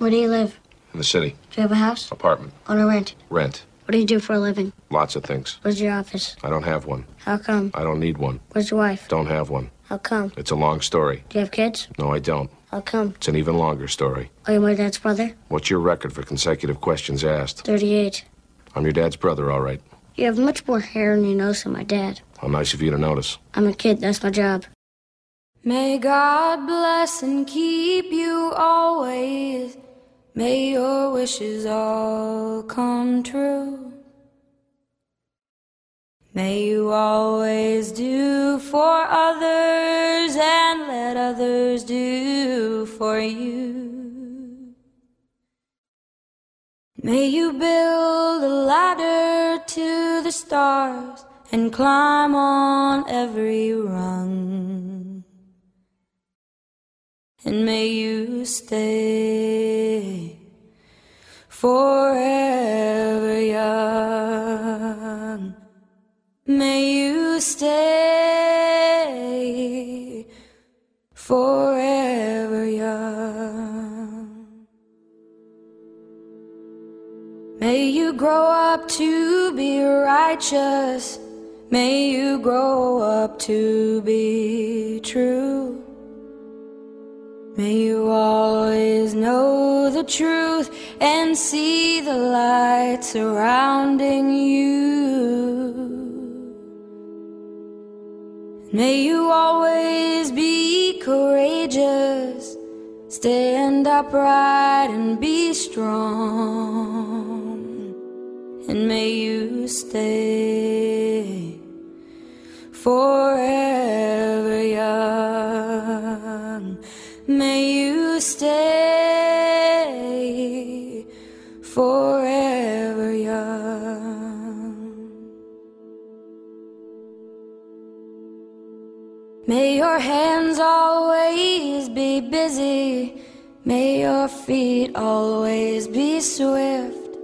Where do you live? In the city. Do you have a house? Apartment. On or rent? Rent. What do you do for a living? Lots of things. Where's your office? I don't have one. How come? I don't need one. Where's your wife? Don't have one. How come? It's a long story. Do you have kids? No, I don't. How come? It's an even longer story. Are you my dad's brother? What's your record for consecutive questions asked? 38. I'm your dad's brother, all right. You have much more hair on your nose than my dad. How nice of you to notice. I'm a kid, that's my job. May God bless and keep you always. May your wishes all come true. May you always do for others and let others do for you. May you build a ladder to the stars and climb on every rung. And may you stay forever young. May you stay forever young. May you grow up to be righteous. May you grow up to be true. May you always know the truth and see the light surrounding you. May you always be courageous, stand upright and be strong. And may you stay forever young. May you stay forever young. May your hands always be busy. May your feet always be swift.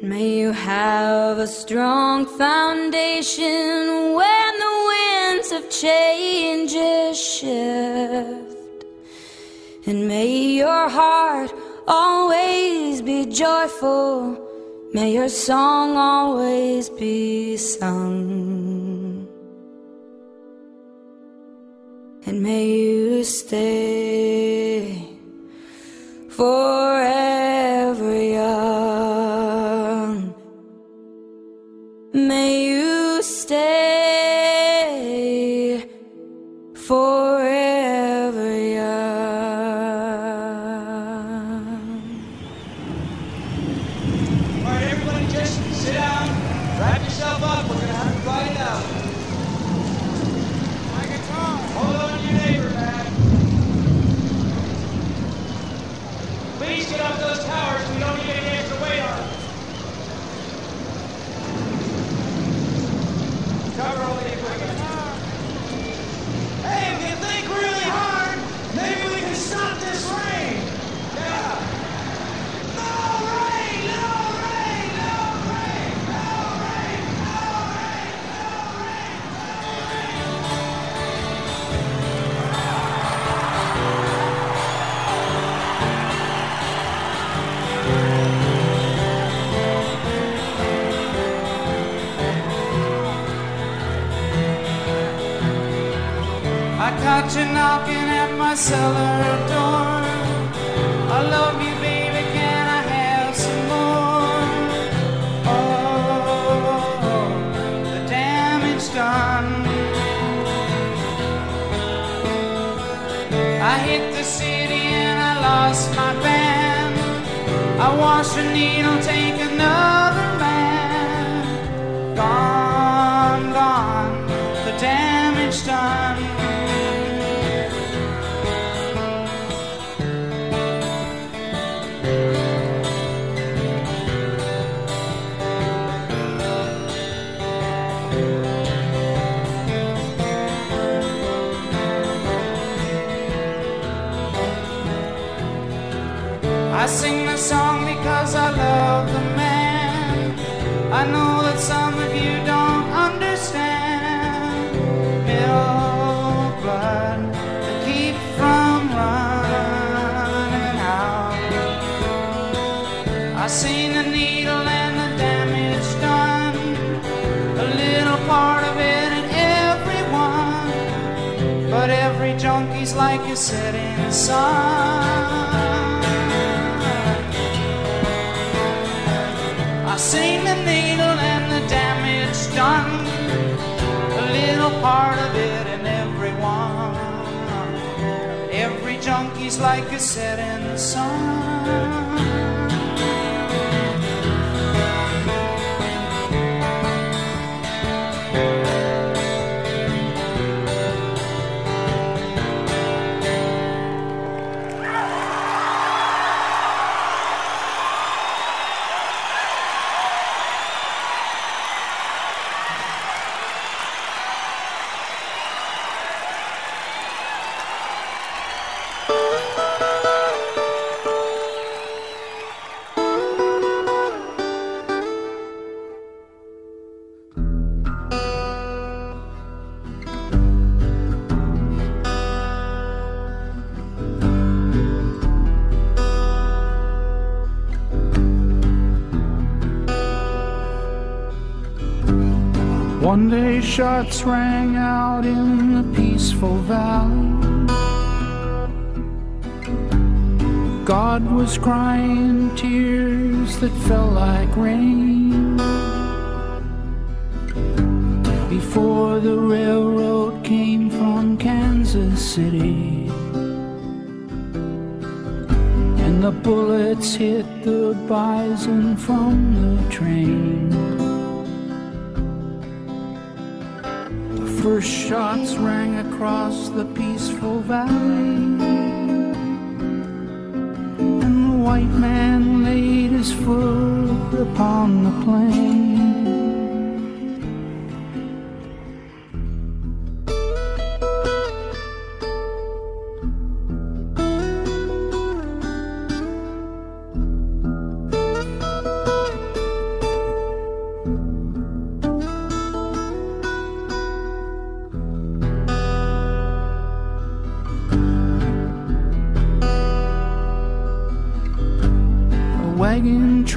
May you have a strong foundation when the winds of change shift. And may your heart always be joyful. May your song always be sung. And may you stay forever young. May knocking at my cellar door. I love you, baby. Can I have some more? Oh, the damage done. I hit the city and I lost my band. I watched a needle take another I sing the song because I love the man. I know that some of you don't understand. Milk blood to keep from running out. I seen the needle and the damage done. A little part of it in everyone. But every junkie's like you said in the sun. I seen the needle and the damage done, a little part of it in everyone. Every junkie's like a setting sun. One day shots rang out in the peaceful valley. God was crying tears that fell like rain. Before the railroad came from Kansas City. And the bullets hit the bison from the train. First shots rang across the peaceful valley. And the white man laid his foot upon the plain.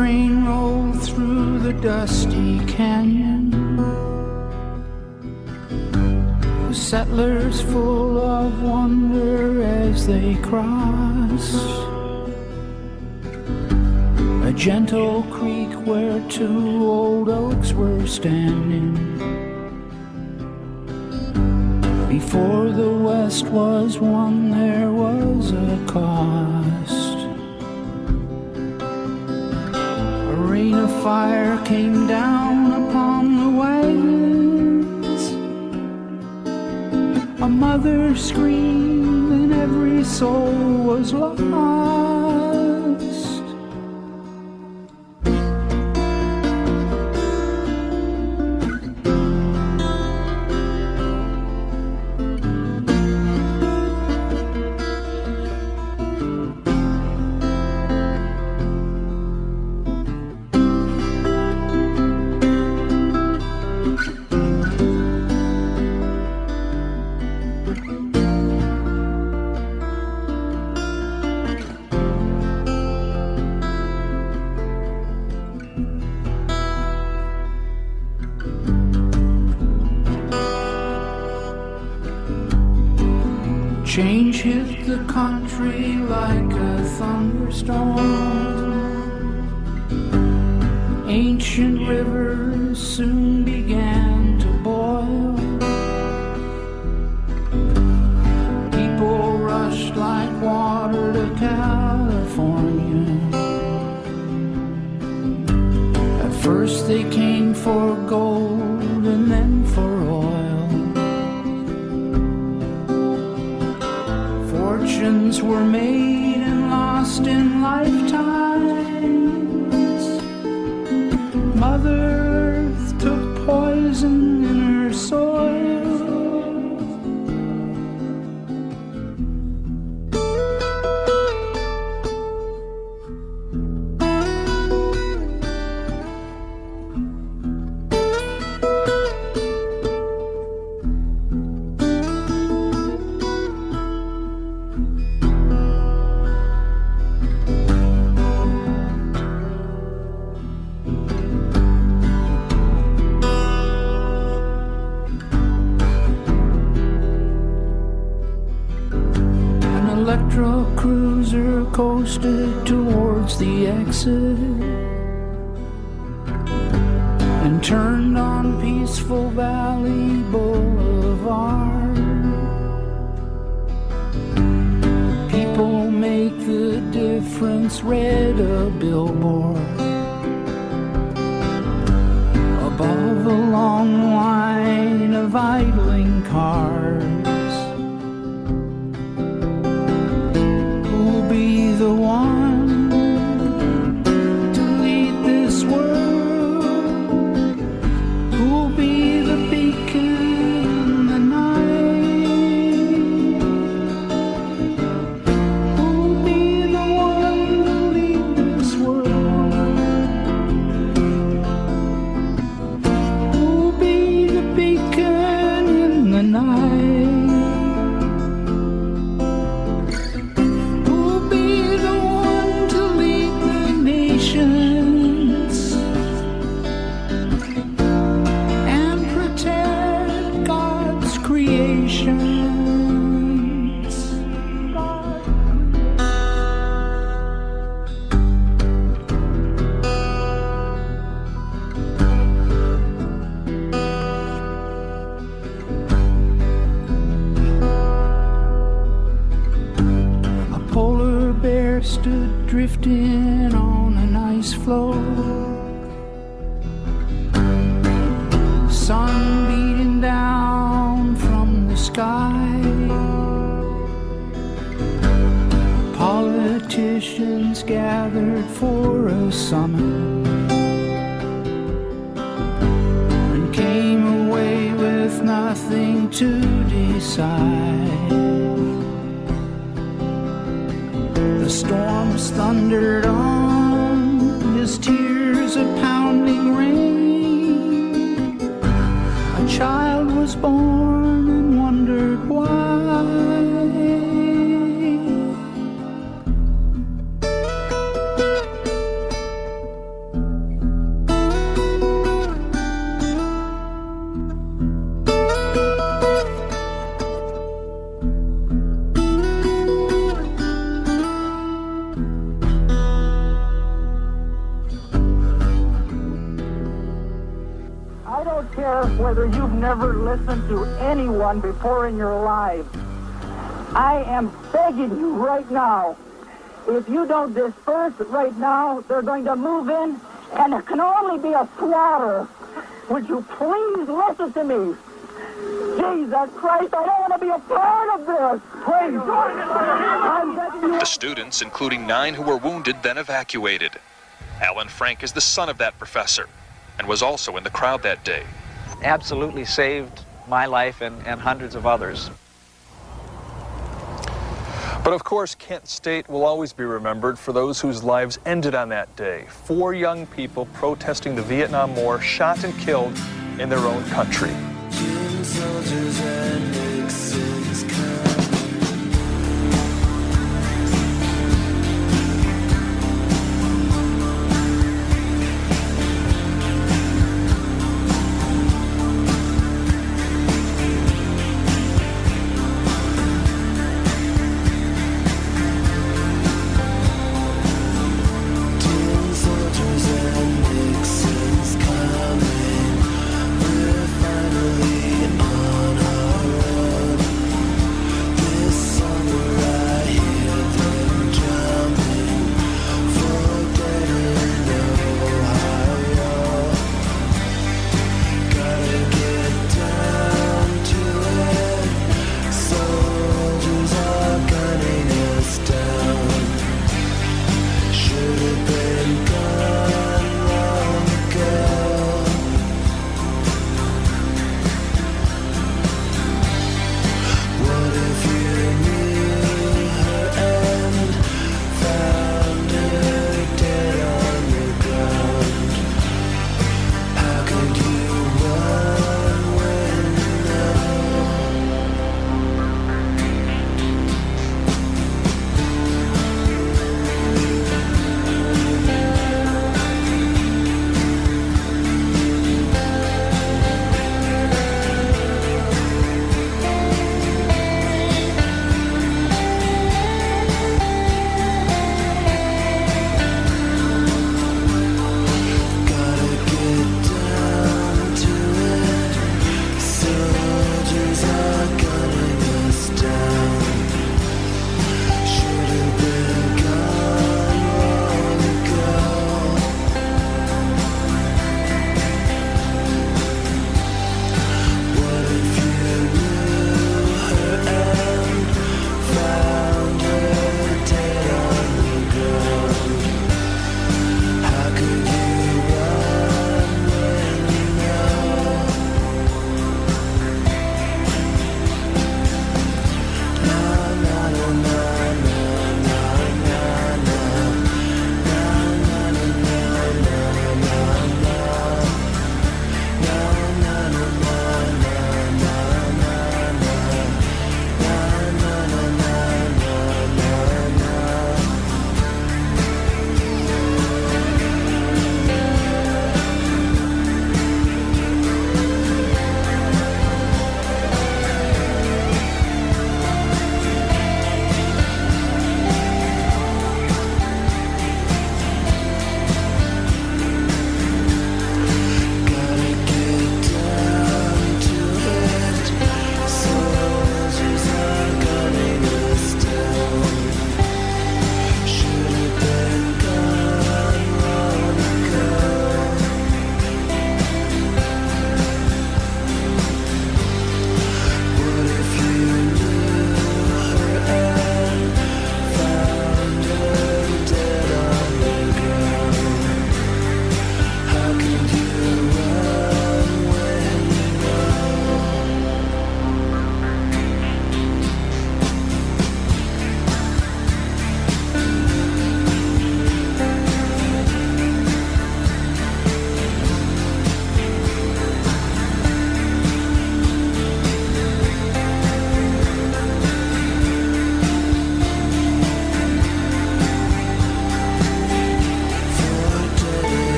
Train rolled through the dusty canyon. The settlers full of wonder as they crossed. A gentle creek where two old oaks were standing. Before the west was won, there was a cost. Fire came down upon the waves. A mother screamed, and every soul was lost. Change hit the country like a thunderstorm. Ancient rivers soon began to boil. People rushed like water to California. At first they came for gold were made and lost in lifetimes. Coasted towards the exit and turned on Peaceful Valley Boulevard. People make the difference, read a billboard above a long line of idling cars. Sky. Politicians gathered for a summit and came away with nothing to decide. The storms thundered on, his tears a pounding rain. A child was born listened to anyone before in your lives. I am begging you right now. If you don't disperse right now, they're going to move in, and it can only be a slaughter. Would you please listen to me? Jesus Christ, I don't want to be a part of this. Please. The students, including nine who were wounded, then evacuated. Alan Frank is the son of that professor and was also in the crowd that day. Absolutely saved my life and, and hundreds of others. But of course, Kent State will always be remembered for those whose lives ended on that day. Four young people protesting the Vietnam War shot and killed in their own country.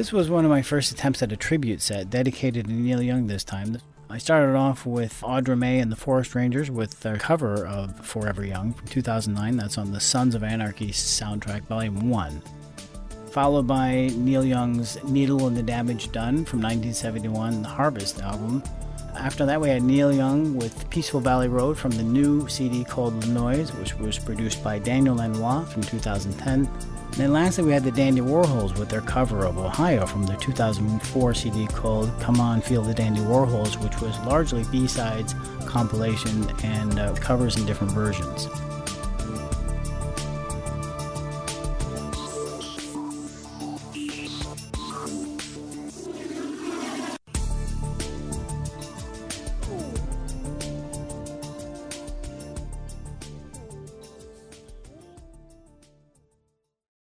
This was one of my first attempts at a tribute set dedicated to Neil Young this time. I started off with Audra Mae and the Forest Rangers with their cover of Forever Young from 2009. That's on the Sons of Anarchy soundtrack, Volume 1. Followed by Neil Young's Needle and the Damage Done from 1971, the Harvest album. After that, we had Neil Young with Peaceful Valley Road from the new CD called Noise, which was produced by Daniel Lanois from 2010. And then lastly, we had the Dandy Warhols with their cover of Ohio from their 2004 CD called Come On Feel the Dandy Warhols, which was largely B sides, compilation, and uh, covers in different versions.